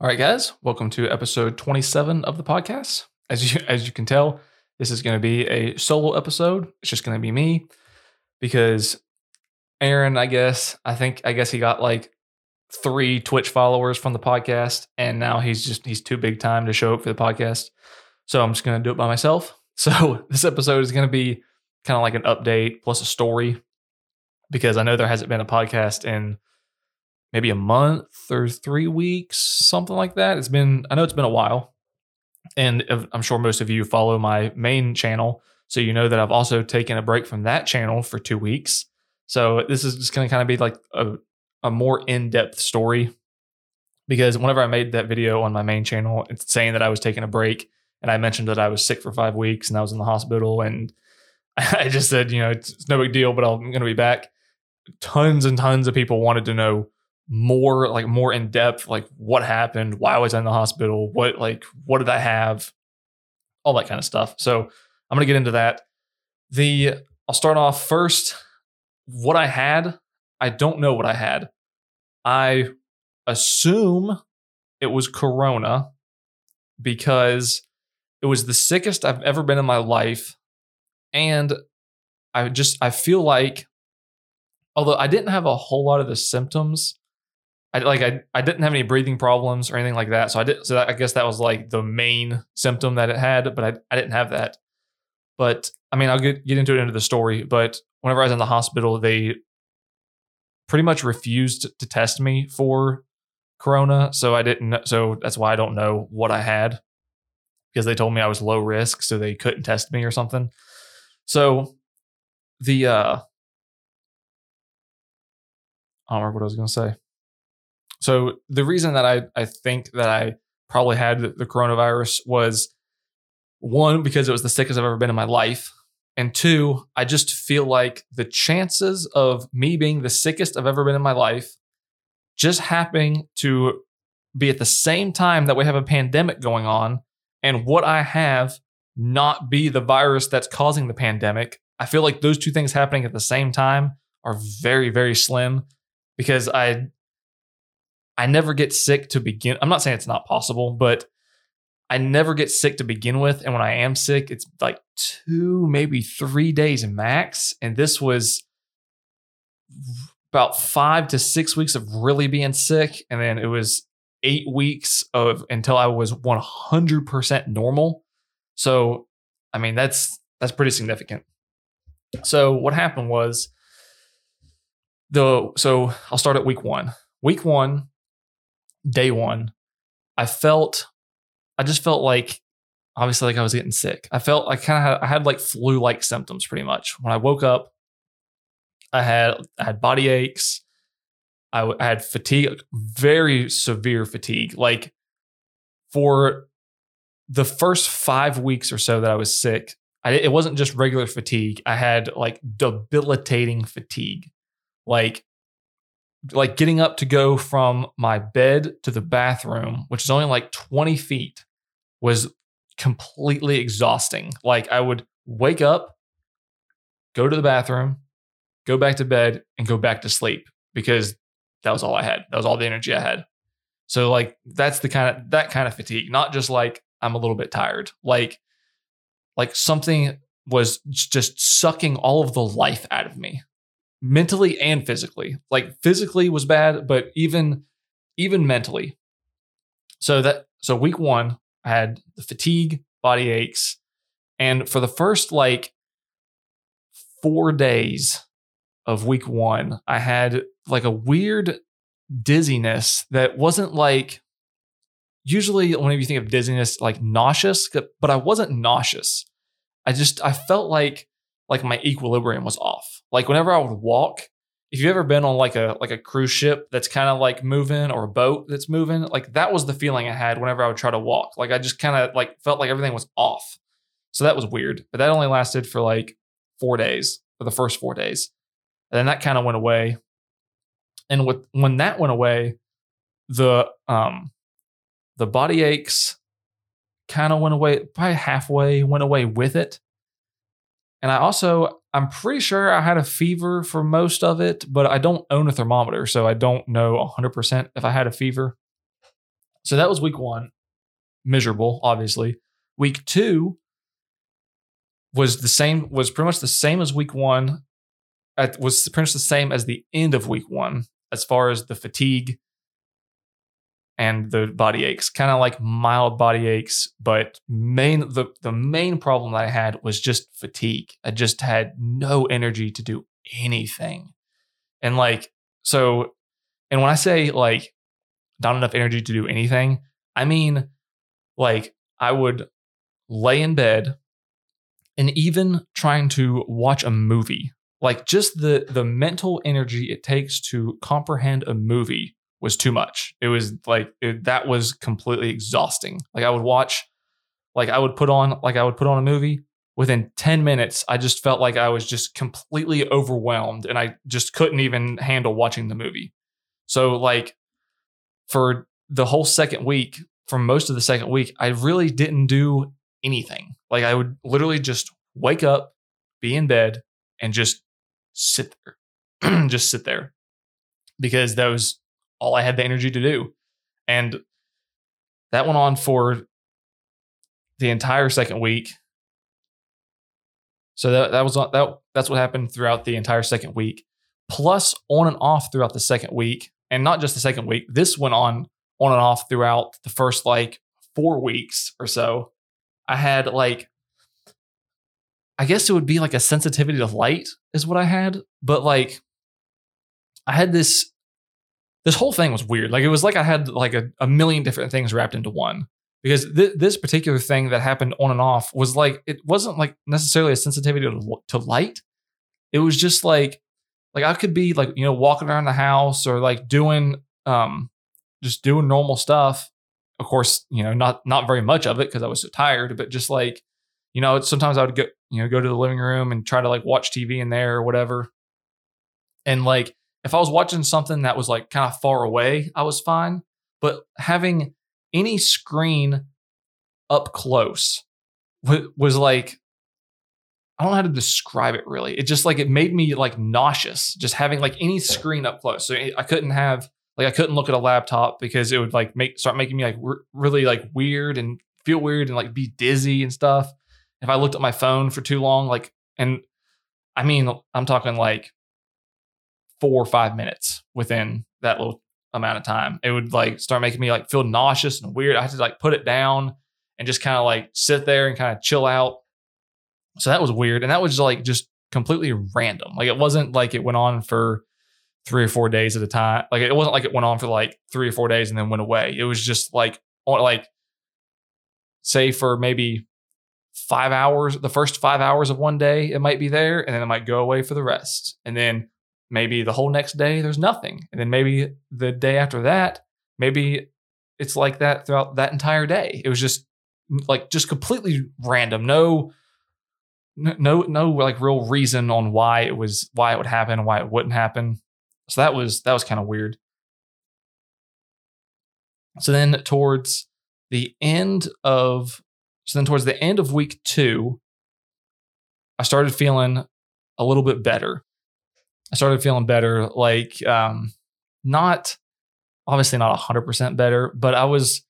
All right, guys, welcome to episode 27 of the podcast. As you as you can tell, this is going to be a solo episode. It's just going to be me because Aaron, I guess, I think I guess he got like three Twitch followers from the podcast, and now he's just he's too big time to show up for the podcast. So I'm just going to do it by myself. So this episode is going to be kind of like an update plus a story because I know there hasn't been a podcast in maybe a month or three weeks, something like that. It's been, I know it's been a while. And I'm sure most of you follow my main channel. So you know that I've also taken a break from that channel for two weeks. So this is just going to kind of be like a, a more in depth story because whenever I made that video on my main channel, it's saying that I was taking a break and I mentioned that I was sick for five weeks and I was in the hospital and I just said, you know, it's, it's no big deal, but I'm going to be back. Tons and tons of people wanted to know more like more in depth like what happened why was i in the hospital what like what did i have all that kind of stuff. So i'm going to get into that. The i'll start off first. What i had i don't know what i had. I assume it was corona because it was the sickest i've ever been in my life and i just i feel like although i didn't have a whole lot of the symptoms I like I, I didn't have any breathing problems or anything like that. So I did so that, I guess that was like the main symptom that it had, but I, I didn't have that. But I mean I'll get get into it into the story. But whenever I was in the hospital, they pretty much refused to test me for corona. So I didn't so that's why I don't know what I had. Because they told me I was low risk, so they couldn't test me or something. So the uh I don't remember what I was gonna say. So the reason that I, I think that I probably had the coronavirus was one, because it was the sickest I've ever been in my life. And two, I just feel like the chances of me being the sickest I've ever been in my life just happening to be at the same time that we have a pandemic going on and what I have not be the virus that's causing the pandemic. I feel like those two things happening at the same time are very, very slim because I I never get sick to begin. I'm not saying it's not possible, but I never get sick to begin with. And when I am sick, it's like two, maybe three days max. And this was about five to six weeks of really being sick. And then it was eight weeks of until I was 100% normal. So, I mean, that's that's pretty significant. So, what happened was the so I'll start at week one. Week one, day one, I felt, I just felt like, obviously, like I was getting sick. I felt I kind of had, I had like flu like symptoms pretty much. When I woke up, I had, I had body aches. I, I had fatigue, very severe fatigue. Like for the first five weeks or so that I was sick, I, it wasn't just regular fatigue. I had like debilitating fatigue. Like like getting up to go from my bed to the bathroom, which is only like 20 feet, was completely exhausting. Like I would wake up, go to the bathroom, go back to bed, and go back to sleep because that was all I had. That was all the energy I had. So like that's the kind of that kind of fatigue, not just like I'm a little bit tired. Like like something was just sucking all of the life out of me mentally and physically. Like physically was bad, but even even mentally. So that so week 1 I had the fatigue, body aches, and for the first like 4 days of week 1, I had like a weird dizziness that wasn't like usually whenever you think of dizziness like nauseous, but I wasn't nauseous. I just I felt like like my equilibrium was off. Like whenever I would walk, if you've ever been on like a like a cruise ship that's kind of like moving or a boat that's moving, like that was the feeling I had whenever I would try to walk. Like I just kind of like felt like everything was off. So that was weird. But that only lasted for like 4 days, for the first 4 days. And then that kind of went away. And with when that went away, the um the body aches kind of went away, probably halfway went away with it. And I also, I'm pretty sure I had a fever for most of it, but I don't own a thermometer, so I don't know 100% if I had a fever. So that was week one. Miserable, obviously. Week two was the same, was pretty much the same as week one. It was pretty much the same as the end of week one as far as the fatigue and the body aches, kind of like mild body aches, but main the the main problem that I had was just fatigue. I just had no energy to do anything. And like so and when I say like not enough energy to do anything, I mean like I would lay in bed and even trying to watch a movie. Like just the the mental energy it takes to comprehend a movie was too much. It was like it, that was completely exhausting. Like I would watch, like I would put on, like I would put on a movie. Within 10 minutes, I just felt like I was just completely overwhelmed and I just couldn't even handle watching the movie. So, like, for the whole second week, for most of the second week, I really didn't do anything. Like, I would literally just wake up, be in bed, and just sit there, just sit there because that was all I had the energy to do. And that went on for the entire second week. So that that was that that's what happened throughout the entire second week. Plus on and off throughout the second week, and not just the second week. This went on on and off throughout the first like 4 weeks or so. I had like I guess it would be like a sensitivity to light is what I had, but like I had this this whole thing was weird. Like it was like I had like a, a million different things wrapped into one. Because th- this particular thing that happened on and off was like it wasn't like necessarily a sensitivity to, to light. It was just like like I could be like you know walking around the house or like doing um just doing normal stuff. Of course, you know not not very much of it because I was so tired, but just like you know sometimes I would go you know go to the living room and try to like watch TV in there or whatever, and like if I was watching something that was like kind of far away, I was fine. But having any screen up close was like, I don't know how to describe it really. It just like, it made me like nauseous just having like any screen up close. So I couldn't have, like, I couldn't look at a laptop because it would like make, start making me like really like weird and feel weird and like be dizzy and stuff. If I looked at my phone for too long, like, and I mean, I'm talking like four or five minutes within that little amount of time. It would like start making me like feel nauseous and weird. I had to like put it down and just kind of like sit there and kind of chill out. So that was weird. And that was like just completely random. Like it wasn't like it went on for three or four days at a time. Like it wasn't like it went on for like three or four days and then went away. It was just like like say for maybe five hours, the first five hours of one day, it might be there, and then it might go away for the rest. And then maybe the whole next day there's nothing. And then maybe the day after that maybe it's like that throughout that entire day. It was just like just completely random. No no no like real reason on why it was why it would happen why it wouldn't happen. So that was that was kind of weird. So then towards the end of so then towards the end of week 2 I started feeling a little bit better I started feeling better. Like, um, not obviously not 100% better, but I was,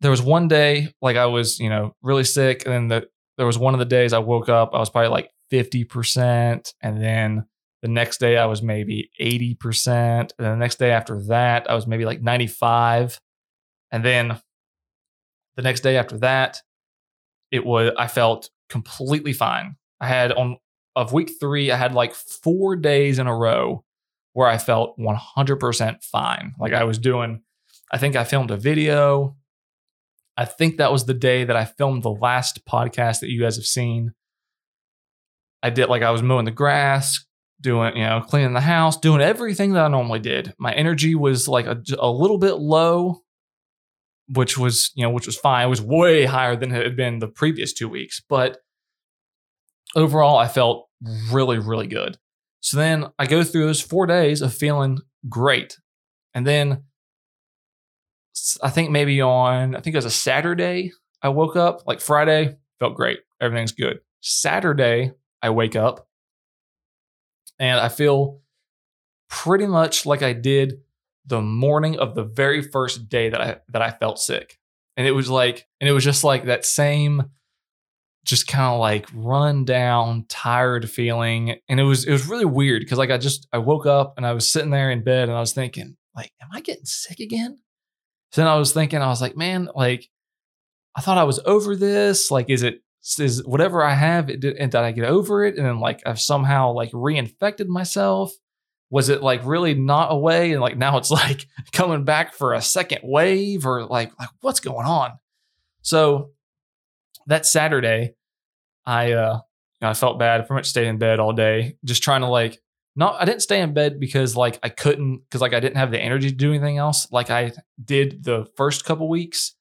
there was one day, like I was, you know, really sick. And then the, there was one of the days I woke up, I was probably like 50%. And then the next day I was maybe 80%. And the next day after that, I was maybe like 95. And then the next day after that, it was, I felt completely fine. I had on of week three, I had like four days in a row where I felt 100% fine. Like I was doing, I think I filmed a video. I think that was the day that I filmed the last podcast that you guys have seen. I did like I was mowing the grass, doing, you know, cleaning the house, doing everything that I normally did. My energy was like a, a little bit low, which was, you know, which was fine. It was way higher than it had been the previous two weeks, but overall, I felt really, really good. So then I go through those four days of feeling great. And then I think maybe on, I think it was a Saturday, I woke up like Friday, felt great. Everything's good. Saturday, I wake up and I feel pretty much like I did the morning of the very first day that I that I felt sick. And it was like and it was just like that same just kind of like run down, tired feeling. And it was it was really weird because like I just I woke up and I was sitting there in bed and I was thinking, like, am I getting sick again? So then I was thinking, I was like, man, like I thought I was over this. Like, is it is whatever I have, it did, and did I get over it? And then like I've somehow like reinfected myself. Was it like really not away? And like now it's like coming back for a second wave or like like what's going on? So that Saturday, I uh I felt bad. I pretty much stayed in bed all day, just trying to like not I didn't stay in bed because like I couldn't because like I didn't have the energy to do anything else like I did the first couple weeks.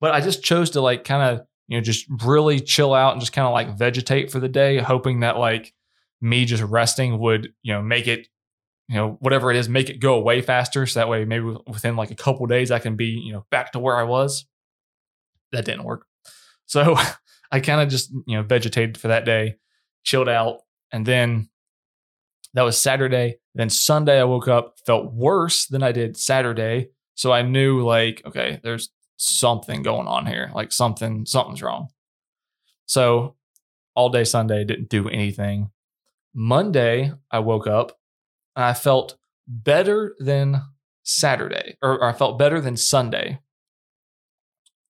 But I just chose to like kind of, you know, just really chill out and just kind of like vegetate for the day, hoping that like me just resting would, you know, make it, you know, whatever it is, make it go away faster. So that way maybe within like a couple days I can be, you know, back to where I was. That didn't work. So I kind of just, you know, vegetated for that day, chilled out. And then that was Saturday. Then Sunday, I woke up, felt worse than I did Saturday. So I knew, like, okay, there's something going on here. Like, something, something's wrong. So all day Sunday, didn't do anything. Monday, I woke up and I felt better than Saturday, or, or I felt better than Sunday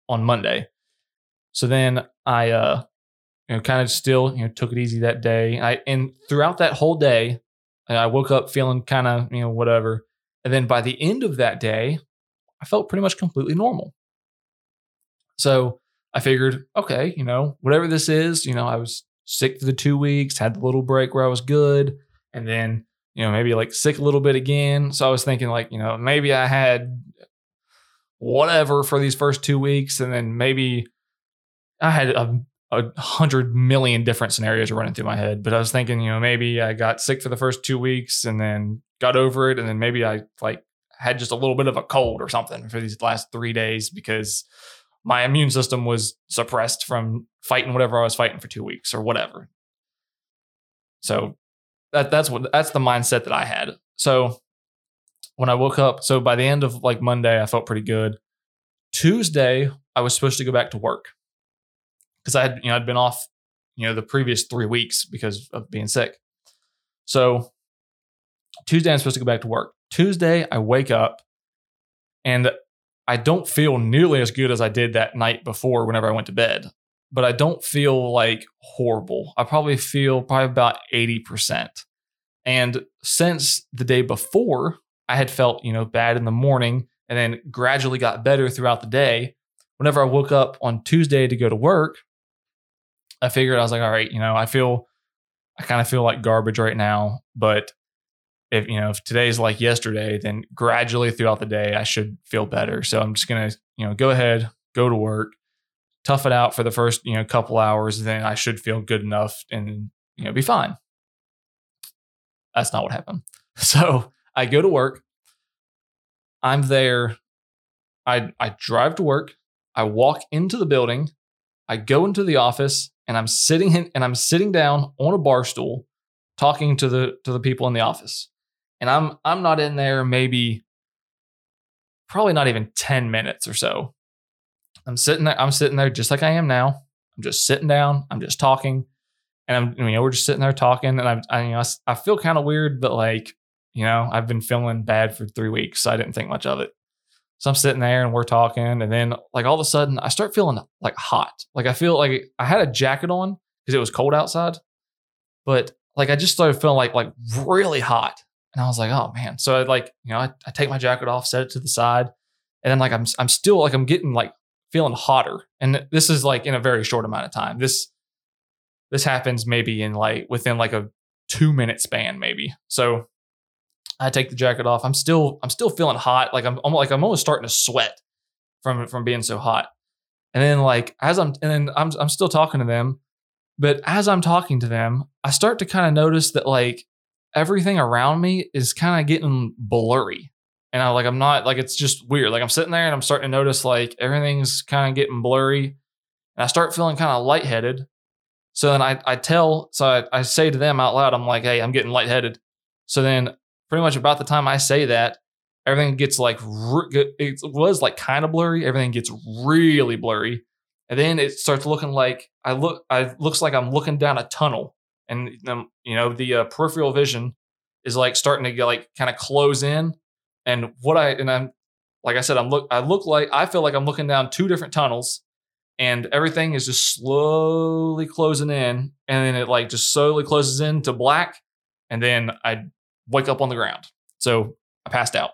on Monday. So then I, uh, you know, kind of still, you know, took it easy that day. I and throughout that whole day, I woke up feeling kind of, you know, whatever. And then by the end of that day, I felt pretty much completely normal. So I figured, okay, you know, whatever this is, you know, I was sick for the two weeks, had the little break where I was good, and then, you know, maybe like sick a little bit again. So I was thinking, like, you know, maybe I had whatever for these first two weeks, and then maybe I had a, a hundred million different scenarios running through my head. But I was thinking, you know, maybe I got sick for the first two weeks and then got over it, and then maybe I like had just a little bit of a cold or something for these last three days because my immune system was suppressed from fighting whatever I was fighting for two weeks or whatever. So that that's what that's the mindset that I had. So when I woke up, so by the end of like Monday, I felt pretty good. Tuesday, I was supposed to go back to work because I had, you know, I'd been off, you know, the previous three weeks because of being sick. So Tuesday, I'm supposed to go back to work. Tuesday, I wake up and I don't feel nearly as good as I did that night before whenever I went to bed, but I don't feel like horrible. I probably feel probably about 80%. And since the day before, I had felt, you know, bad in the morning and then gradually got better throughout the day. Whenever I woke up on Tuesday to go to work, I figured I was like, all right, you know, I feel, I kind of feel like garbage right now, but if you know if today's like yesterday, then gradually throughout the day I should feel better. So I'm just gonna you know go ahead, go to work, tough it out for the first you know couple hours, then I should feel good enough and you know be fine. That's not what happened. So I go to work. I'm there. I I drive to work. I walk into the building. I go into the office and I'm sitting in, and I'm sitting down on a bar stool talking to the to the people in the office. And I'm I'm not in there maybe probably not even 10 minutes or so. I'm sitting there I'm sitting there just like I am now. I'm just sitting down, I'm just talking and I'm you know we're just sitting there talking and I'm I, you know, I, I feel kind of weird but like you know, I've been feeling bad for 3 weeks, so I didn't think much of it. So I'm sitting there and we're talking, and then like all of a sudden I start feeling like hot. Like I feel like I had a jacket on because it was cold outside, but like I just started feeling like like really hot, and I was like, oh man. So I like you know I, I take my jacket off, set it to the side, and then like I'm I'm still like I'm getting like feeling hotter, and this is like in a very short amount of time. This this happens maybe in like within like a two minute span maybe. So I take the jacket off. I'm still I'm still feeling hot. Like I'm, I'm like I'm almost starting to sweat from from being so hot. And then like as I'm and then I'm I'm still talking to them, but as I'm talking to them, I start to kind of notice that like everything around me is kind of getting blurry. And I like I'm not like it's just weird. Like I'm sitting there and I'm starting to notice like everything's kind of getting blurry. And I start feeling kind of lightheaded. So then I, I tell, so I, I say to them out loud, I'm like, hey, I'm getting lightheaded. So then pretty much about the time I say that, everything gets like it was like kind of blurry. Everything gets really blurry, and then it starts looking like I look. I looks like I'm looking down a tunnel, and you know the uh, peripheral vision is like starting to get like kind of close in. And what I and I'm like I said, I'm look. I look like I feel like I'm looking down two different tunnels, and everything is just slowly closing in, and then it like just slowly closes into black, and then I wake up on the ground. So I passed out,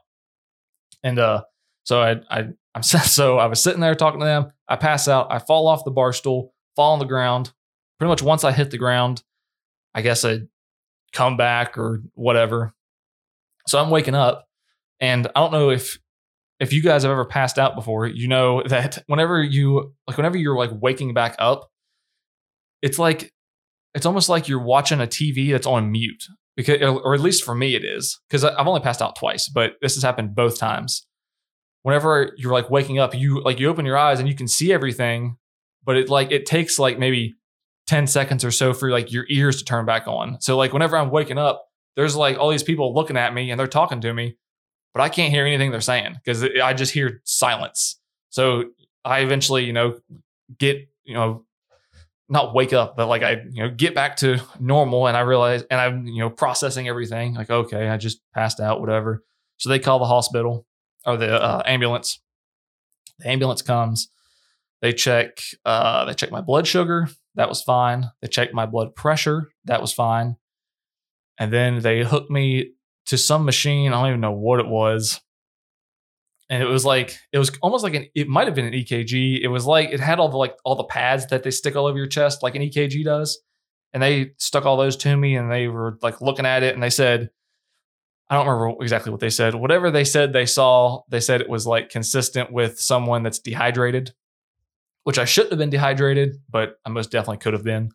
and uh, so I I I'm so I was sitting there talking to them. I pass out. I fall off the bar stool, fall on the ground. Pretty much once I hit the ground, I guess I come back or whatever. So I'm waking up, and I don't know if if you guys have ever passed out before, you know that whenever you like whenever you're like waking back up, it's like it's almost like you're watching a TV that's on mute because or at least for me it is because I've only passed out twice, but this has happened both times. Whenever you're like waking up, you like you open your eyes and you can see everything, but it like it takes like maybe 10 seconds or so for like your ears to turn back on. So like whenever I'm waking up, there's like all these people looking at me and they're talking to me, but I can't hear anything they're saying because I just hear silence. So I eventually, you know, get, you know, not wake up, but like I, you know, get back to normal and I realize, and I'm, you know, processing everything like, okay, I just passed out, whatever. So they call the hospital or the uh, ambulance. The ambulance comes. They check, uh, they check my blood sugar. That was fine. They checked my blood pressure. That was fine. And then they hooked me to some machine. I don't even know what it was. And it was like it was almost like an it might have been an EKG. It was like it had all the like all the pads that they stick all over your chest like an EKG does. And they stuck all those to me and they were like looking at it and they said I don't remember exactly what they said. Whatever they said they saw, they said it was like consistent with someone that's dehydrated which I shouldn't have been dehydrated, but I most definitely could have been.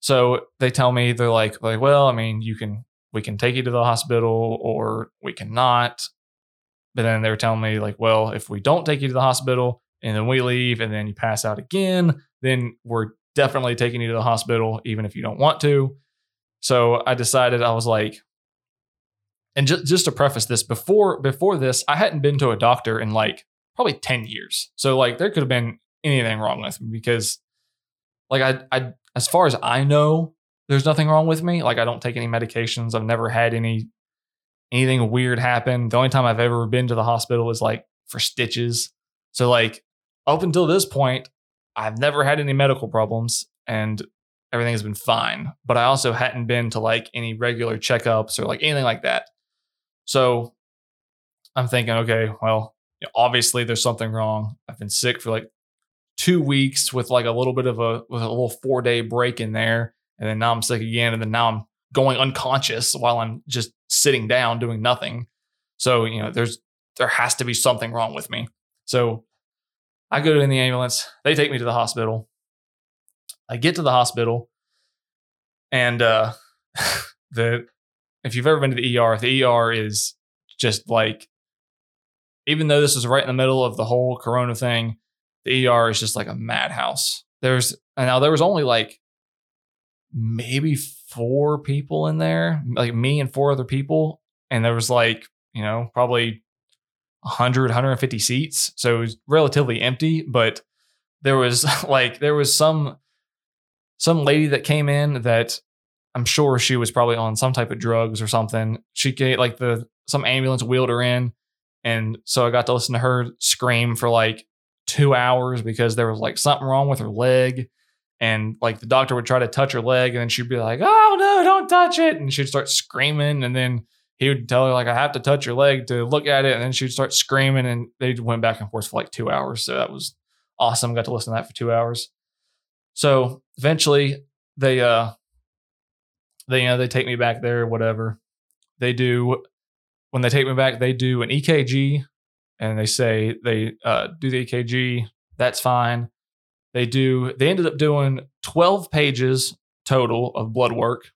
So they tell me they're like, like, well, I mean, you can we can take you to the hospital or we cannot. But then they were telling me like, well, if we don't take you to the hospital and then we leave and then you pass out again, then we're definitely taking you to the hospital even if you don't want to. So I decided I was like, and just just to preface this, before before this, I hadn't been to a doctor in like probably 10 years. So like there could have been anything wrong with me because like I I as far as I know, there's nothing wrong with me. Like I don't take any medications. I've never had any anything weird happen. The only time I've ever been to the hospital is like for stitches. So like up until this point, I've never had any medical problems and everything has been fine. But I also hadn't been to like any regular checkups or like anything like that. So I'm thinking, okay, well, obviously there's something wrong. I've been sick for like two weeks with like a little bit of a with a little four day break in there, and then now I'm sick again, and then now I'm going unconscious while I'm just sitting down doing nothing. So you know, there's there has to be something wrong with me. So I go in the ambulance. They take me to the hospital. I get to the hospital, and uh, the if you've ever been to the ER, the ER is just like, even though this is right in the middle of the whole Corona thing, the ER is just like a madhouse. There's and now there was only like maybe four people in there, like me and four other people, and there was like you know probably 100 150 seats so it was relatively empty but there was like there was some some lady that came in that i'm sure she was probably on some type of drugs or something she get like the some ambulance wheeled her in and so i got to listen to her scream for like two hours because there was like something wrong with her leg. And like the doctor would try to touch her leg and then she'd be like, oh no, don't touch it. And she'd start screaming. And then he would tell her, like, I have to touch your leg to look at it. And then she'd start screaming. And they went back and forth for like two hours. So that was awesome. Got to listen to that for two hours. So eventually they, uh, they, you know, they take me back there, whatever. They do, when they take me back, they do an EKG and they say they uh, do the EKG. That's fine. They do. They ended up doing 12 pages total of blood work,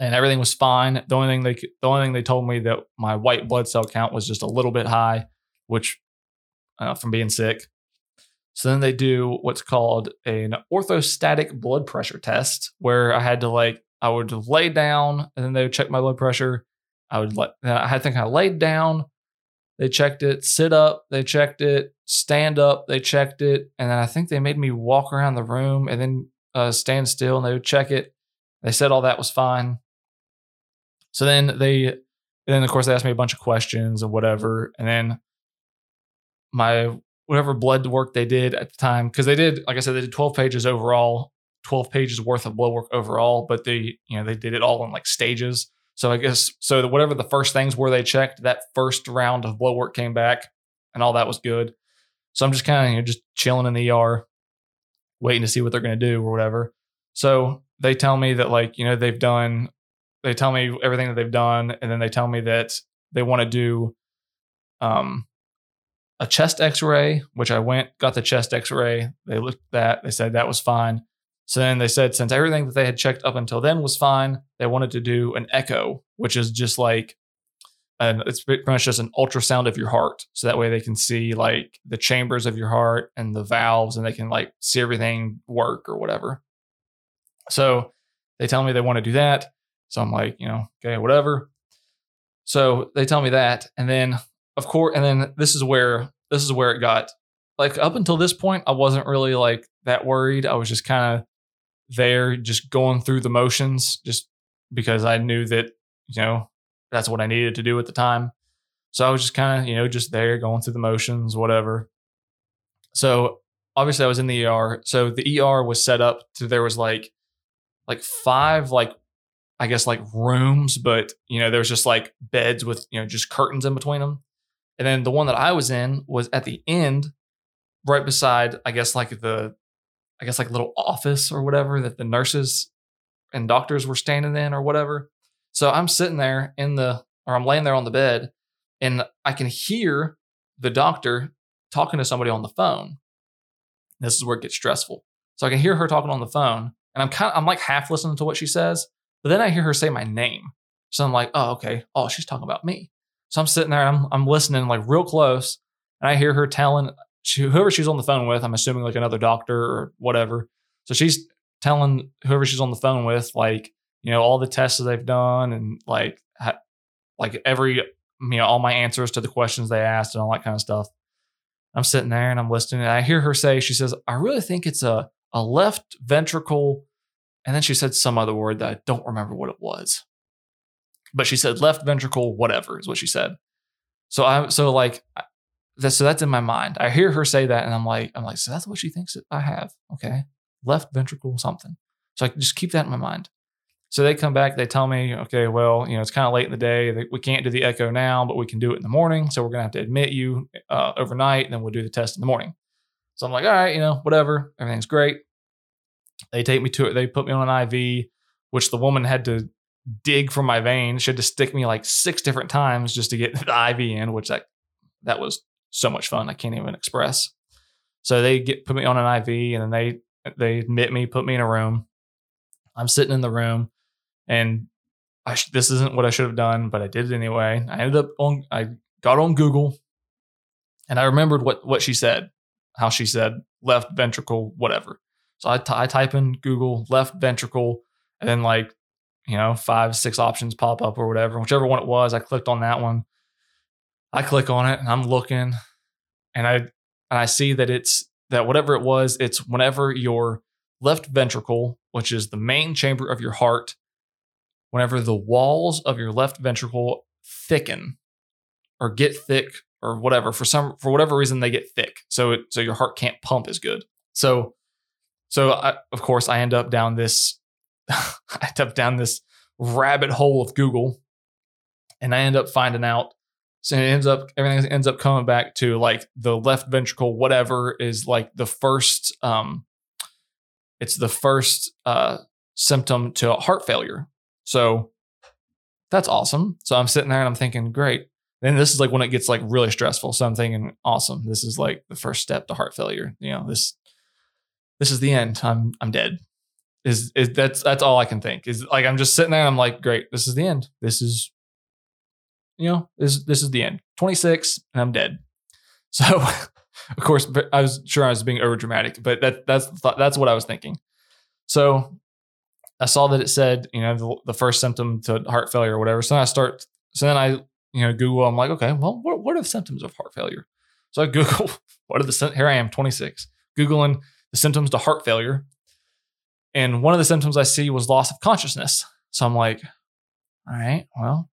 and everything was fine. The only thing they the only thing they told me that my white blood cell count was just a little bit high, which uh, from being sick. So then they do what's called an orthostatic blood pressure test, where I had to like I would lay down and then they would check my blood pressure. I would let, I think I laid down, they checked it, sit up, they checked it, stand up, they checked it. And then I think they made me walk around the room and then uh, stand still and they would check it. They said all that was fine. So then they, and then of course they asked me a bunch of questions and whatever. And then my whatever blood work they did at the time, because they did, like I said, they did 12 pages overall, 12 pages worth of blood work overall, but they, you know, they did it all in like stages. So I guess so whatever the first things were they checked, that first round of blood work came back and all that was good. So I'm just kind of you know, just chilling in the ER, waiting to see what they're going to do or whatever. So they tell me that like, you know, they've done they tell me everything that they've done and then they tell me that they want to do um a chest x-ray, which I went, got the chest x-ray. They looked at that, they said that was fine. So then they said since everything that they had checked up until then was fine, they wanted to do an echo, which is just like and it's pretty much just an ultrasound of your heart. So that way they can see like the chambers of your heart and the valves and they can like see everything work or whatever. So they tell me they want to do that. So I'm like, you know, okay, whatever. So they tell me that. And then of course, and then this is where this is where it got like up until this point, I wasn't really like that worried. I was just kind of there, just going through the motions, just because I knew that, you know, that's what I needed to do at the time. So I was just kind of, you know, just there going through the motions, whatever. So obviously I was in the ER. So the ER was set up to there was like like five like I guess like rooms, but you know, there's just like beds with, you know, just curtains in between them. And then the one that I was in was at the end, right beside, I guess like the I guess like a little office or whatever that the nurses and doctors were standing in or whatever. So I'm sitting there in the, or I'm laying there on the bed and I can hear the doctor talking to somebody on the phone. This is where it gets stressful. So I can hear her talking on the phone and I'm kind of, I'm like half listening to what she says, but then I hear her say my name. So I'm like, oh, okay. Oh, she's talking about me. So I'm sitting there and I'm, I'm listening like real close and I hear her telling she, whoever she's on the phone with, I'm assuming like another doctor or whatever. So she's telling whoever she's on the phone with, like, you know, all the tests that they've done and like, ha- like every, you know, all my answers to the questions they asked and all that kind of stuff. I'm sitting there and I'm listening and I hear her say, she says, I really think it's a, a left ventricle. And then she said some other word that I don't remember what it was. But she said left ventricle, whatever is what she said. So I, so like, so that's in my mind. I hear her say that and I'm like, I'm like, so that's what she thinks that I have. Okay. Left ventricle something. So I can just keep that in my mind. So they come back, they tell me, okay, well, you know, it's kind of late in the day. We can't do the echo now, but we can do it in the morning. So we're to have to admit you uh, overnight and then we'll do the test in the morning. So I'm like, all right, you know, whatever. Everything's great. They take me to it. They put me on an IV, which the woman had to dig from my veins. She had to stick me like six different times just to get the IV in, which that, that was so much fun. I can't even express. So they get put me on an IV and then they they admit me, put me in a room. I'm sitting in the room, and I sh- this isn't what I should have done, but I did it anyway. I ended up on I got on Google, and I remembered what what she said, how she said left ventricle, whatever. So I, t- I type in Google left ventricle, and then like you know five six options pop up or whatever, whichever one it was. I clicked on that one. I click on it and I'm looking, and I and I see that it's that whatever it was, it's whenever your left ventricle, which is the main chamber of your heart, whenever the walls of your left ventricle thicken or get thick or whatever for some for whatever reason they get thick, so it, so your heart can't pump as good. So so I, of course I end up down this I end up down this rabbit hole of Google, and I end up finding out so it ends up everything ends up coming back to like the left ventricle, whatever is like the first um it's the first uh symptom to heart failure. So that's awesome. So I'm sitting there and I'm thinking, great. Then this is like when it gets like really stressful. So I'm thinking, awesome. This is like the first step to heart failure. You know, this this is the end. I'm I'm dead. Is is that's that's all I can think. Is like I'm just sitting there and I'm like, great, this is the end. This is you know, this this is the end. 26 and I'm dead. So, of course, I was sure I was being over dramatic, but that that's that's what I was thinking. So, I saw that it said, you know, the, the first symptom to heart failure or whatever. So then I start so then I, you know, Google, I'm like, okay, well, what, what are the symptoms of heart failure? So I Google, what are the, here I am, 26, Googling the symptoms to heart failure. And one of the symptoms I see was loss of consciousness. So I'm like, all right, well,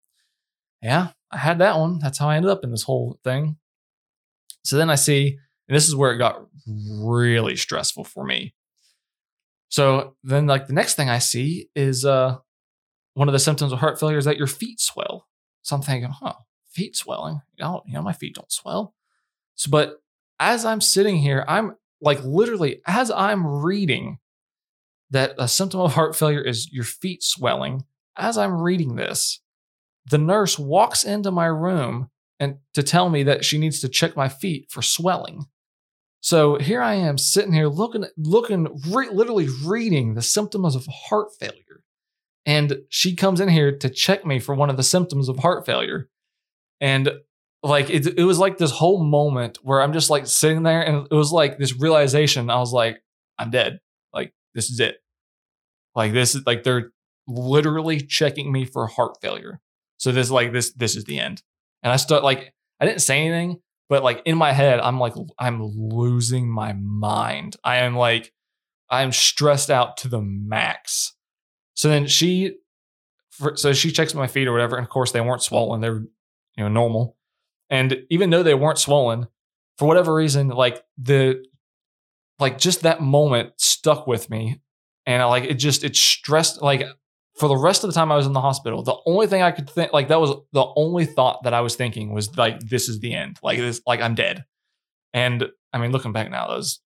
yeah, I had that one. That's how I ended up in this whole thing. So then I see, and this is where it got really stressful for me. So then, like, the next thing I see is uh, one of the symptoms of heart failure is that your feet swell. So I'm thinking, huh, feet swelling? You know, you know my feet don't swell. So, but as I'm sitting here, I'm like literally, as I'm reading that a symptom of heart failure is your feet swelling, as I'm reading this, the nurse walks into my room and to tell me that she needs to check my feet for swelling. So here I am sitting here looking, looking, re- literally reading the symptoms of heart failure. And she comes in here to check me for one of the symptoms of heart failure. And like it, it was like this whole moment where I'm just like sitting there and it was like this realization. I was like, I'm dead. Like this is it. Like this is like they're literally checking me for heart failure. So this like this this is the end. And I start like I didn't say anything, but like in my head, I'm like I'm losing my mind. I am like I'm stressed out to the max. So then she so she checks my feet or whatever, and of course they weren't swollen. They were, you know, normal. And even though they weren't swollen, for whatever reason, like the like just that moment stuck with me. And I like it just it stressed like for the rest of the time I was in the hospital, the only thing I could think like that was the only thought that I was thinking was like this is the end. Like this like I'm dead. And I mean looking back now, that was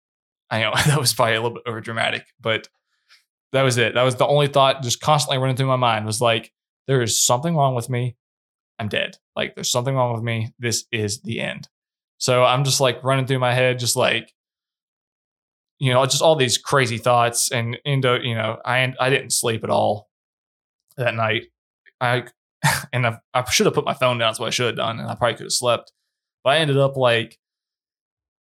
I know that was probably a little bit over dramatic, but that was it. That was the only thought just constantly running through my mind was like, there is something wrong with me. I'm dead. Like there's something wrong with me. This is the end. So I'm just like running through my head, just like, you know, just all these crazy thoughts and into, you know, I I didn't sleep at all that night. I and I, I should have put my phone down. What I should have done, and I probably could have slept. But I ended up like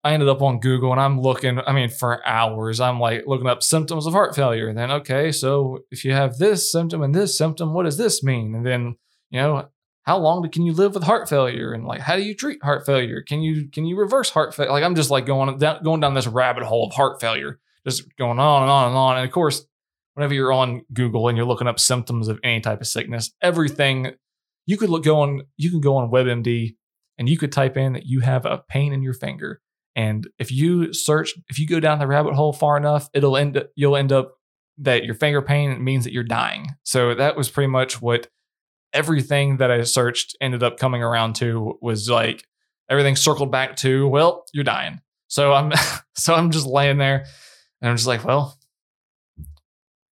I ended up on Google and I'm looking, I mean, for hours, I'm like looking up symptoms of heart failure. And then, okay, so if you have this symptom and this symptom, what does this mean? And then, you know, how long can you live with heart failure? And like, how do you treat heart failure? Can you, can you reverse heart failure? Like, I'm just like going down, going down this rabbit hole of heart failure, just going on and on and on. And of course, whenever you're on Google and you're looking up symptoms of any type of sickness, everything you could look go on, you can go on WebMD and you could type in that you have a pain in your finger and if you search, if you go down the rabbit hole far enough, it'll end up, you'll end up that your finger pain means that you're dying. So that was pretty much what everything that I searched ended up coming around to was like everything circled back to, well, you're dying. So I'm so I'm just laying there and I'm just like, well,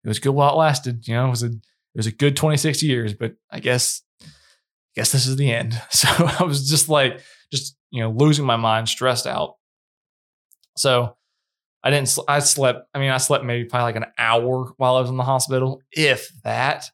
it was good while it lasted. You know, it was a it was a good 26 years, but I guess I guess this is the end. So I was just like just, you know, losing my mind, stressed out. So I didn't, I slept, I mean, I slept maybe probably like an hour while I was in the hospital, if that.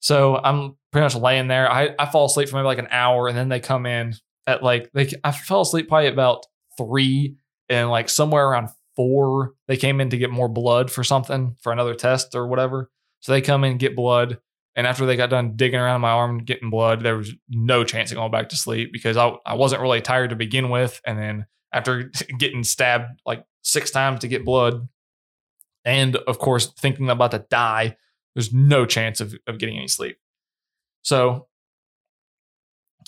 So I'm pretty much laying there. I, I fall asleep for maybe like an hour and then they come in at like, they, I fell asleep probably about three and like somewhere around four, they came in to get more blood for something, for another test or whatever. So they come in, get blood. And after they got done digging around my arm, getting blood, there was no chance of going back to sleep because I, I wasn't really tired to begin with. And then after getting stabbed like six times to get blood, and of course, thinking I'm about to die, there's no chance of, of getting any sleep. So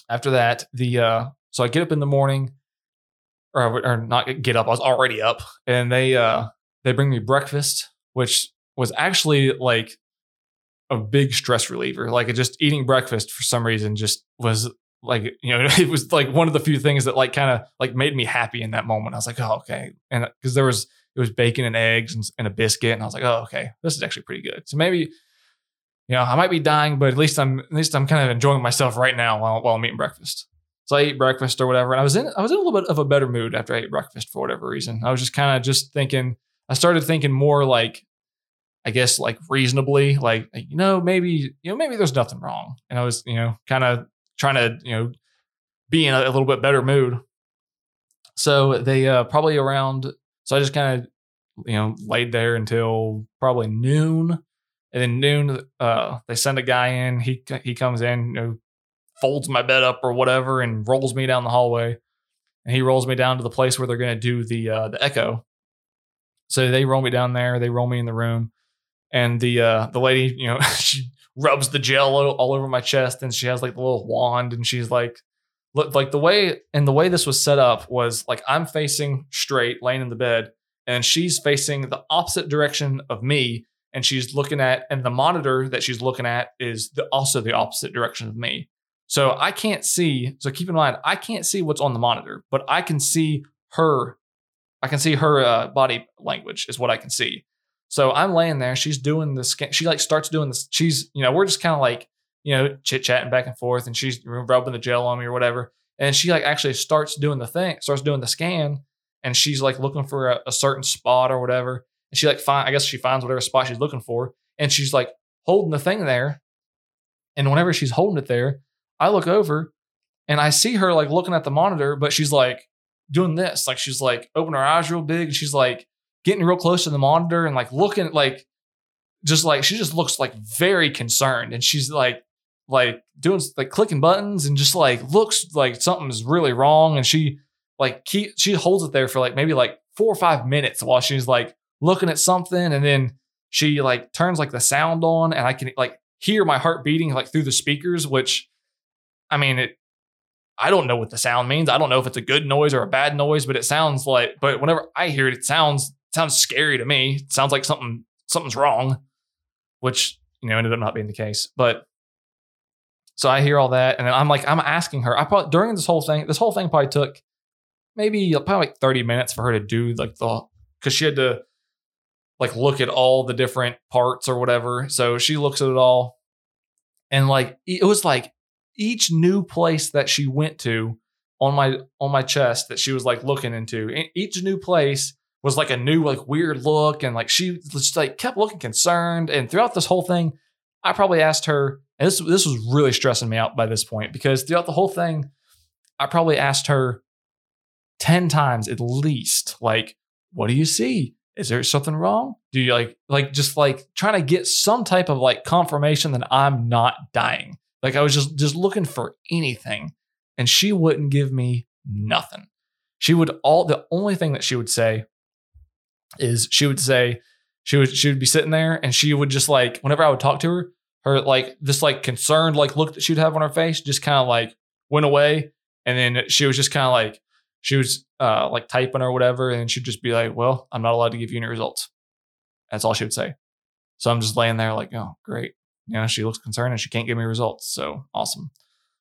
after that, the uh, so I get up in the morning, or, or not get up, I was already up, and they uh, they bring me breakfast, which was actually like a big stress reliever. Like just eating breakfast for some reason just was like you know it was like one of the few things that like kind of like made me happy in that moment. I was like oh okay. And because there was it was bacon and eggs and, and, a biscuit and i was like oh okay. This is actually pretty good. So maybe you know i might be dying but at least i'm at least i'm kind of enjoying myself right now while, while i'm eating breakfast so i ate breakfast or whatever and i was in i was in a little bit of a better mood after i ate breakfast for whatever reason i was just kind of just thinking i started thinking more like I guess like reasonably, like you know, maybe you know, maybe there's nothing wrong. And I was, you know, kind of trying to you know be in a, a little bit better mood. So they uh, probably around. So I just kind of you know laid there until probably noon, and then noon uh, they send a guy in. He he comes in, you know, folds my bed up or whatever and rolls me down the hallway. And he rolls me down to the place where they're going to do the uh, the echo. So they roll me down there. They roll me in the room, and the uh, the lady, you know, she rubs the gel all over my chest, and she has like the little wand, and she's like, look, like the way and the way this was set up was like I'm facing straight, laying in the bed, and she's facing the opposite direction of me, and she's looking at, and the monitor that she's looking at is the, also the opposite direction of me. So I can't see. So keep in mind, I can't see what's on the monitor, but I can see her. I can see her uh, body language is what I can see. So I'm laying there. She's doing the scan. She like starts doing this. She's you know we're just kind of like you know chit chatting back and forth, and she's rubbing the gel on me or whatever. And she like actually starts doing the thing, starts doing the scan, and she's like looking for a, a certain spot or whatever. And she like find I guess she finds whatever spot she's looking for, and she's like holding the thing there. And whenever she's holding it there, I look over and I see her like looking at the monitor, but she's like doing this. Like she's like opening her eyes real big and she's like getting real close to the monitor and like looking like just like she just looks like very concerned and she's like like doing like clicking buttons and just like looks like something's really wrong and she like keep she holds it there for like maybe like four or five minutes while she's like looking at something and then she like turns like the sound on and I can like hear my heart beating like through the speakers which I mean, it. I don't know what the sound means. I don't know if it's a good noise or a bad noise, but it sounds like. But whenever I hear it, it sounds it sounds scary to me. It sounds like something something's wrong, which you know ended up not being the case. But so I hear all that, and then I'm like, I'm asking her. I probably during this whole thing, this whole thing probably took maybe uh, probably like 30 minutes for her to do like the because she had to like look at all the different parts or whatever. So she looks at it all, and like it was like each new place that she went to on my on my chest that she was like looking into each new place was like a new like weird look and like she just like kept looking concerned. And throughout this whole thing i probably asked her and this this was really stressing me out by this point because throughout the whole thing i probably asked her 10 times at least like what do you see? Is there something wrong? Do you like like just like trying to get some type of like confirmation that i'm not dying like I was just just looking for anything, and she wouldn't give me nothing. She would all the only thing that she would say is she would say she would she would be sitting there and she would just like whenever I would talk to her, her like this like concerned like look that she'd have on her face just kind of like went away, and then she was just kind of like she was uh like typing or whatever, and she'd just be like, "Well, I'm not allowed to give you any results." That's all she would say. So I'm just laying there like, "Oh, great." You know, she looks concerned and she can't give me results. So awesome.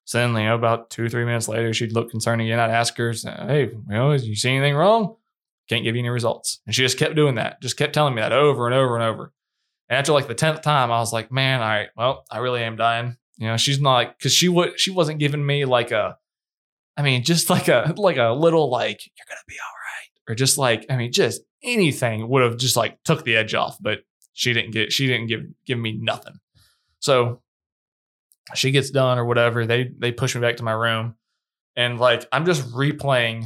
So then, you know, about two, three minutes later, she'd look concerned again. I'd ask her, Hey, you know, you see anything wrong? Can't give you any results. And she just kept doing that, just kept telling me that over and over and over. And after like the 10th time, I was like, man, all right, well, I really am dying. You know, she's not like, cause she would, she wasn't giving me like a, I mean, just like a, like a little like, you're going to be all right. Or just like, I mean, just anything would have just like took the edge off, but she didn't get, she didn't give, give me nothing. So she gets done or whatever. They they push me back to my room, and like I'm just replaying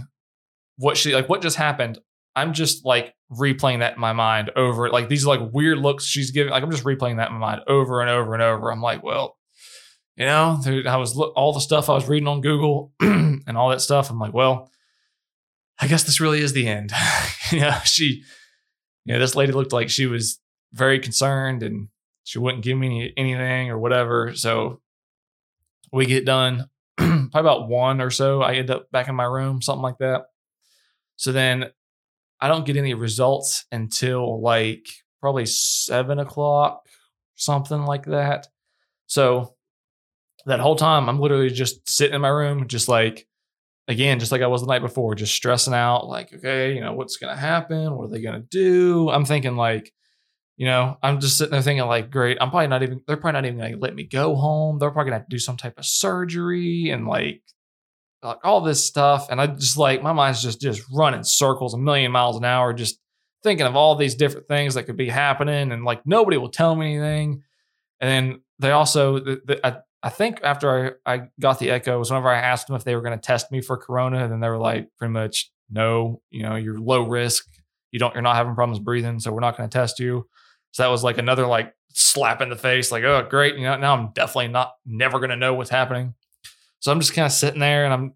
what she like what just happened. I'm just like replaying that in my mind over like these like weird looks she's giving. Like I'm just replaying that in my mind over and over and over. I'm like, well, you know, I was all the stuff I was reading on Google and all that stuff. I'm like, well, I guess this really is the end. you know, she, you know, this lady looked like she was very concerned and she wouldn't give me anything or whatever. Mm-hmm. So we get done probably about one or so. I end up back in my room, something like that. So then I don't get any results until like probably seven o'clock, something like that. So that whole time, I'm literally just sitting in my room, just like, again, just like I was the night before, just stressing out, like, okay, you know, what's going to happen? What are they going to do? I'm thinking, like, you know, I'm just sitting there thinking, like, great, I'm probably not even, they're probably not even going to let me go home. They're probably going to do some type of surgery and like, like all this stuff. And I just like, my mind's just, just running circles a million miles an hour, just thinking of all these different things that could be happening. And like, nobody will tell me anything. And then they also, the, the, I, I think after I, I got the echo was whenever I asked them if they were going to test me for corona, and then they were like, pretty much, no, you know, you're low risk. You don't, you're not having problems breathing, so we're not going to test you. So that was like another like slap in the face, like, oh, great. You know, now I'm definitely not never gonna know what's happening. So I'm just kind of sitting there and I'm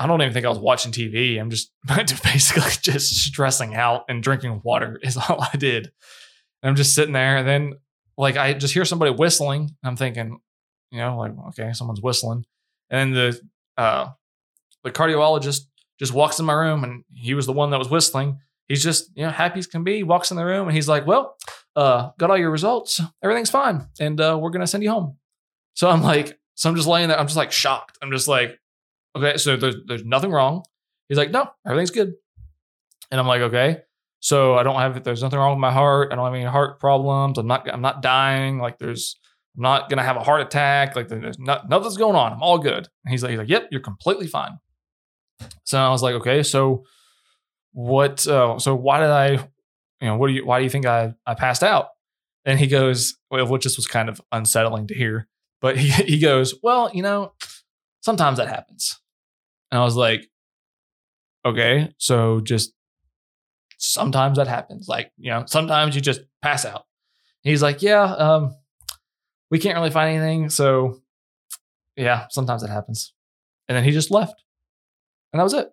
I don't even think I was watching TV. I'm just basically just stressing out and drinking water is all I did. And I'm just sitting there and then like I just hear somebody whistling. I'm thinking, you know, like, okay, someone's whistling. And the uh the cardiologist just walks in my room and he was the one that was whistling. He's just, you know, happy as can be, walks in the room and he's like, Well, uh, got all your results. Everything's fine. And uh, we're gonna send you home. So I'm like, so I'm just laying there, I'm just like shocked. I'm just like, okay, so there's there's nothing wrong. He's like, no, everything's good. And I'm like, okay. So I don't have there's nothing wrong with my heart. I don't have any heart problems. I'm not I'm not dying. Like there's I'm not gonna have a heart attack. Like there's not, nothing's going on. I'm all good. And he's like, he's like, yep, you're completely fine. So I was like, okay, so what? Uh, so why did I, you know, what do you? Why do you think I I passed out? And he goes, well, which just was kind of unsettling to hear. But he he goes, well, you know, sometimes that happens. And I was like, okay, so just sometimes that happens. Like, you know, sometimes you just pass out. he's like, yeah, um, we can't really find anything. So, yeah, sometimes that happens. And then he just left. And that was it.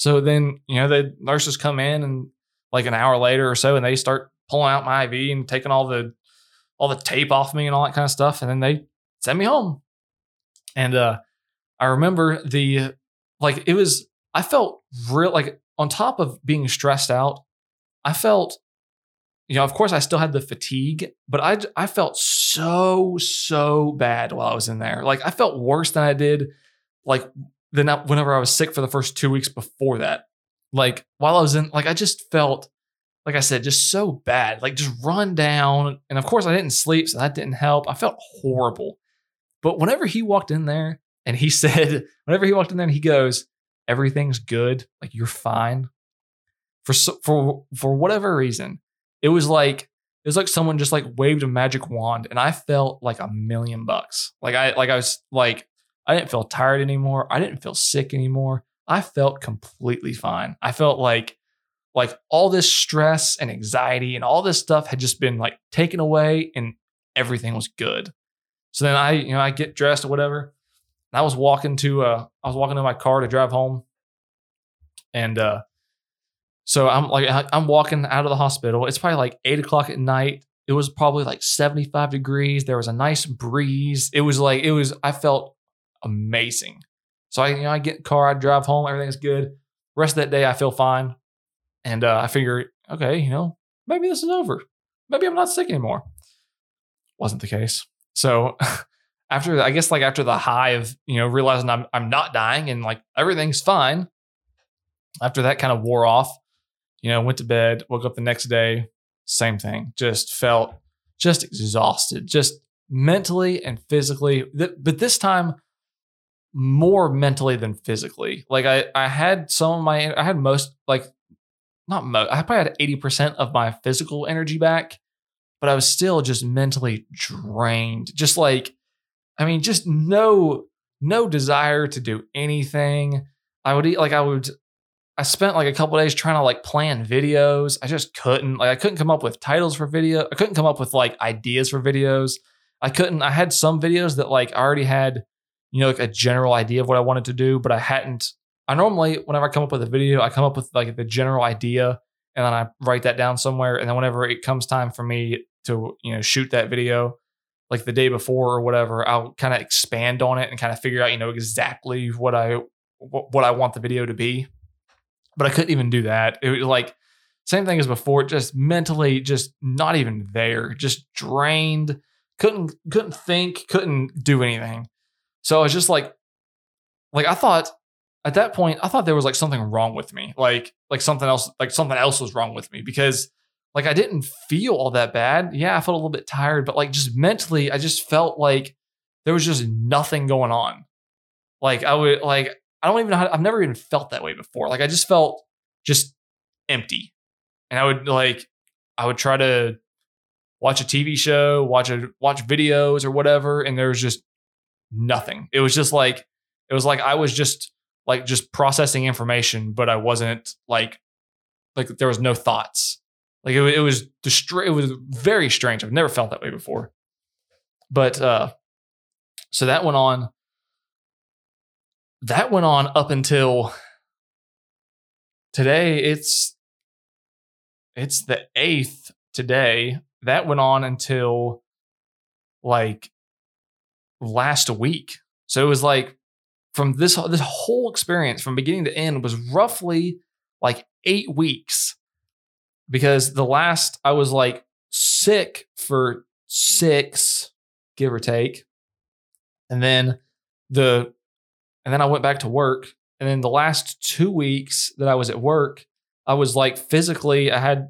So then, you know, the nurses come in and like an hour later or so, and they start pulling out my IV and taking all the all the tape off me and all that kind of stuff. And then they send me home. And uh I remember the like it was I felt real like on top of being stressed out, I felt you know, of course I still had the fatigue, but I I felt so so bad while I was in there. Like I felt worse than I did like than whenever I was sick for the first 2 weeks before that. Like while I was in like I just felt like I said just so bad, like just run down and of course I didn't sleep so that didn't help. I felt horrible. But whenever he walked in there and he said, whenever he walked in there, and he goes, "Everything's good, like you're fine." For for for whatever reason, it was like it was like someone just like waved a magic wand, and I felt like a million bucks. Like I like I was like I didn't feel tired anymore. I didn't feel sick anymore. I felt completely fine. I felt like like all this stress and anxiety and all this stuff had just been like taken away and everything was good. So then I, you know, I get dressed or whatever. And I was walking to uh I was walking to my car to drive home. And uh so I'm like I'm walking out of the hospital. It's probably like eight o'clock at night. It was probably like 75 degrees. There was a nice breeze. It was like it was I felt amazing. So I you know I get car, I drive home, everything's good. Rest of that day I feel fine. And uh, I figure, okay, you know, maybe this is over. Maybe I'm not sick anymore. Wasn't the case. So after I guess like after the high of you know realizing I'm I'm not dying and like everything's fine. After that kind of wore off, you know, went to bed, woke up the next day, same thing. Just felt just exhausted, just mentally and physically. But this time, more mentally than physically. Like I I had some of my I had most like not most I probably had eighty percent of my physical energy back, but I was still just mentally drained. Just like I mean, just no no desire to do anything. I would eat like I would I spent like a couple days trying to like plan videos. I just couldn't. Like I couldn't come up with titles for video. I couldn't come up with like ideas for videos. I couldn't I had some videos that like I already had, you know, like a general idea of what I wanted to do, but I hadn't I normally whenever I come up with a video, I come up with like the general idea and then I write that down somewhere and then whenever it comes time for me to, you know, shoot that video, like the day before or whatever, I'll kind of expand on it and kind of figure out, you know, exactly what I what I want the video to be. But I couldn't even do that. It was like same thing as before, just mentally just not even there, just drained, couldn't couldn't think, couldn't do anything. So I was just like like I thought at that point, I thought there was like something wrong with me. Like like something else like something else was wrong with me because like I didn't feel all that bad. Yeah, I felt a little bit tired, but like just mentally, I just felt like there was just nothing going on. Like I would like I don't even know how to, I've never even felt that way before. Like I just felt just empty. And I would like I would try to watch a TV show, watch a watch videos or whatever and there was just nothing. It was just like it was like I was just like just processing information, but I wasn't like like there was no thoughts. Like it, it was distra- it was very strange. I've never felt that way before. But uh so that went on that went on up until today. It's it's the eighth today. That went on until like last week. So it was like from this this whole experience from beginning to end was roughly like eight weeks because the last I was like sick for six, give or take. And then the and then I went back to work. And then the last two weeks that I was at work, I was like physically, I had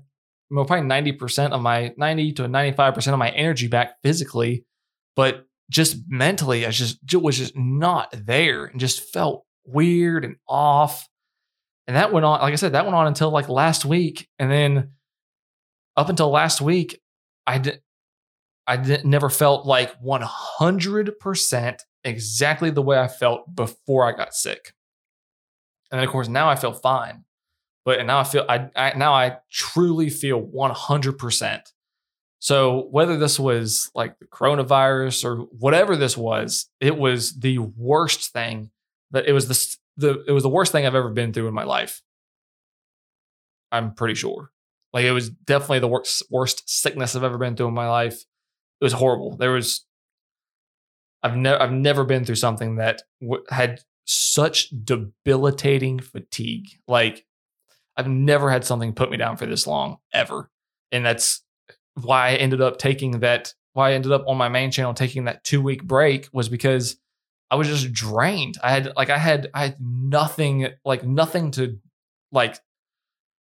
well, probably 90% of my 90 to 95% of my energy back physically, but just mentally, I just was just not there and just felt weird and off. And that went on, like I said, that went on until like last week. And then up until last week, I did I did, never felt like 100% exactly the way I felt before I got sick. And then of course, now I feel fine. But and now I feel I, I now I truly feel 100%. So whether this was like the coronavirus or whatever this was, it was the worst thing that it was the the it was the worst thing I've ever been through in my life. I'm pretty sure. Like it was definitely the worst worst sickness I've ever been through in my life. It was horrible. There was I've never I've never been through something that w- had such debilitating fatigue. Like I've never had something put me down for this long ever. And that's why I ended up taking that why I ended up on my main channel taking that 2 week break was because I was just drained. I had like I had I had nothing like nothing to like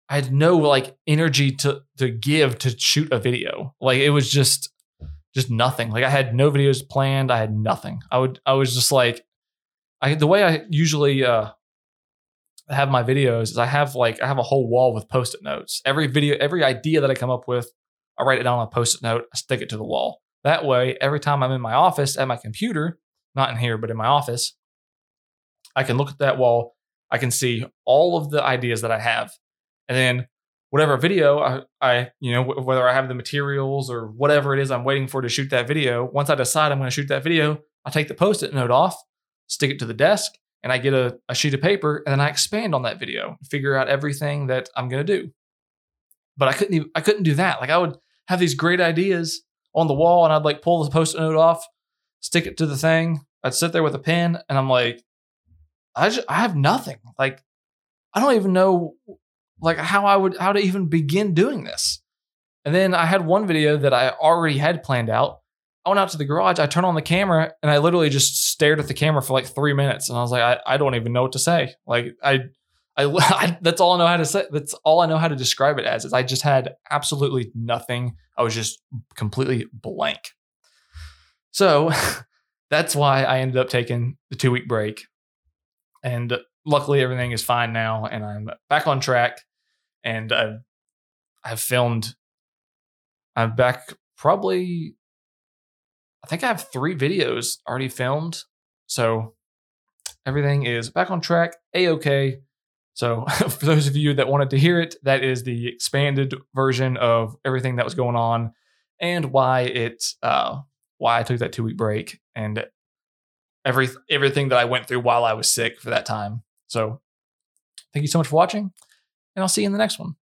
I had no like energy to to give to shoot a video. Like it was just just nothing. Like I had no videos planned. I had nothing. I would I was just like I the way I usually uh have my videos is I have like I have a whole wall with post-it notes. Every video, every idea that I come up with, I write it down on a post-it note, I stick it to the wall. That way, every time I'm in my office at my computer, not in here, but in my office, I can look at that wall. I can see all of the ideas that I have. And then whatever video I, I, you know, whether I have the materials or whatever it is I'm waiting for to shoot that video, once I decide I'm going to shoot that video, I take the post it note off, stick it to the desk, and I get a, a sheet of paper, and then I expand on that video, figure out everything that I'm going to do. But I couldn't, even, I couldn't do that. Like I would have these great ideas on the wall, and I'd like pull the post it note off, stick it to the thing. I'd sit there with a pen, and I'm like, I just, I have nothing. Like I don't even know like how I would how to even begin doing this. And then I had one video that I already had planned out. I went out to the garage, I turned on the camera, and I literally just stared at the camera for like three minutes. And I was like, I, I don't even know what to say. Like I, I, I, that's all I know how to say. That's all I know how to describe it as. Is I just had absolutely nothing. I was just completely blank. So that's why I ended up taking the two week break. And luckily everything is fine now and I'm back on track and I've, I've filmed I'm back probably I think I have 3 videos already filmed so everything is back on track a okay so for those of you that wanted to hear it that is the expanded version of everything that was going on and why it uh why I took that 2 week break and every everything that I went through while I was sick for that time so thank you so much for watching, and I'll see you in the next one.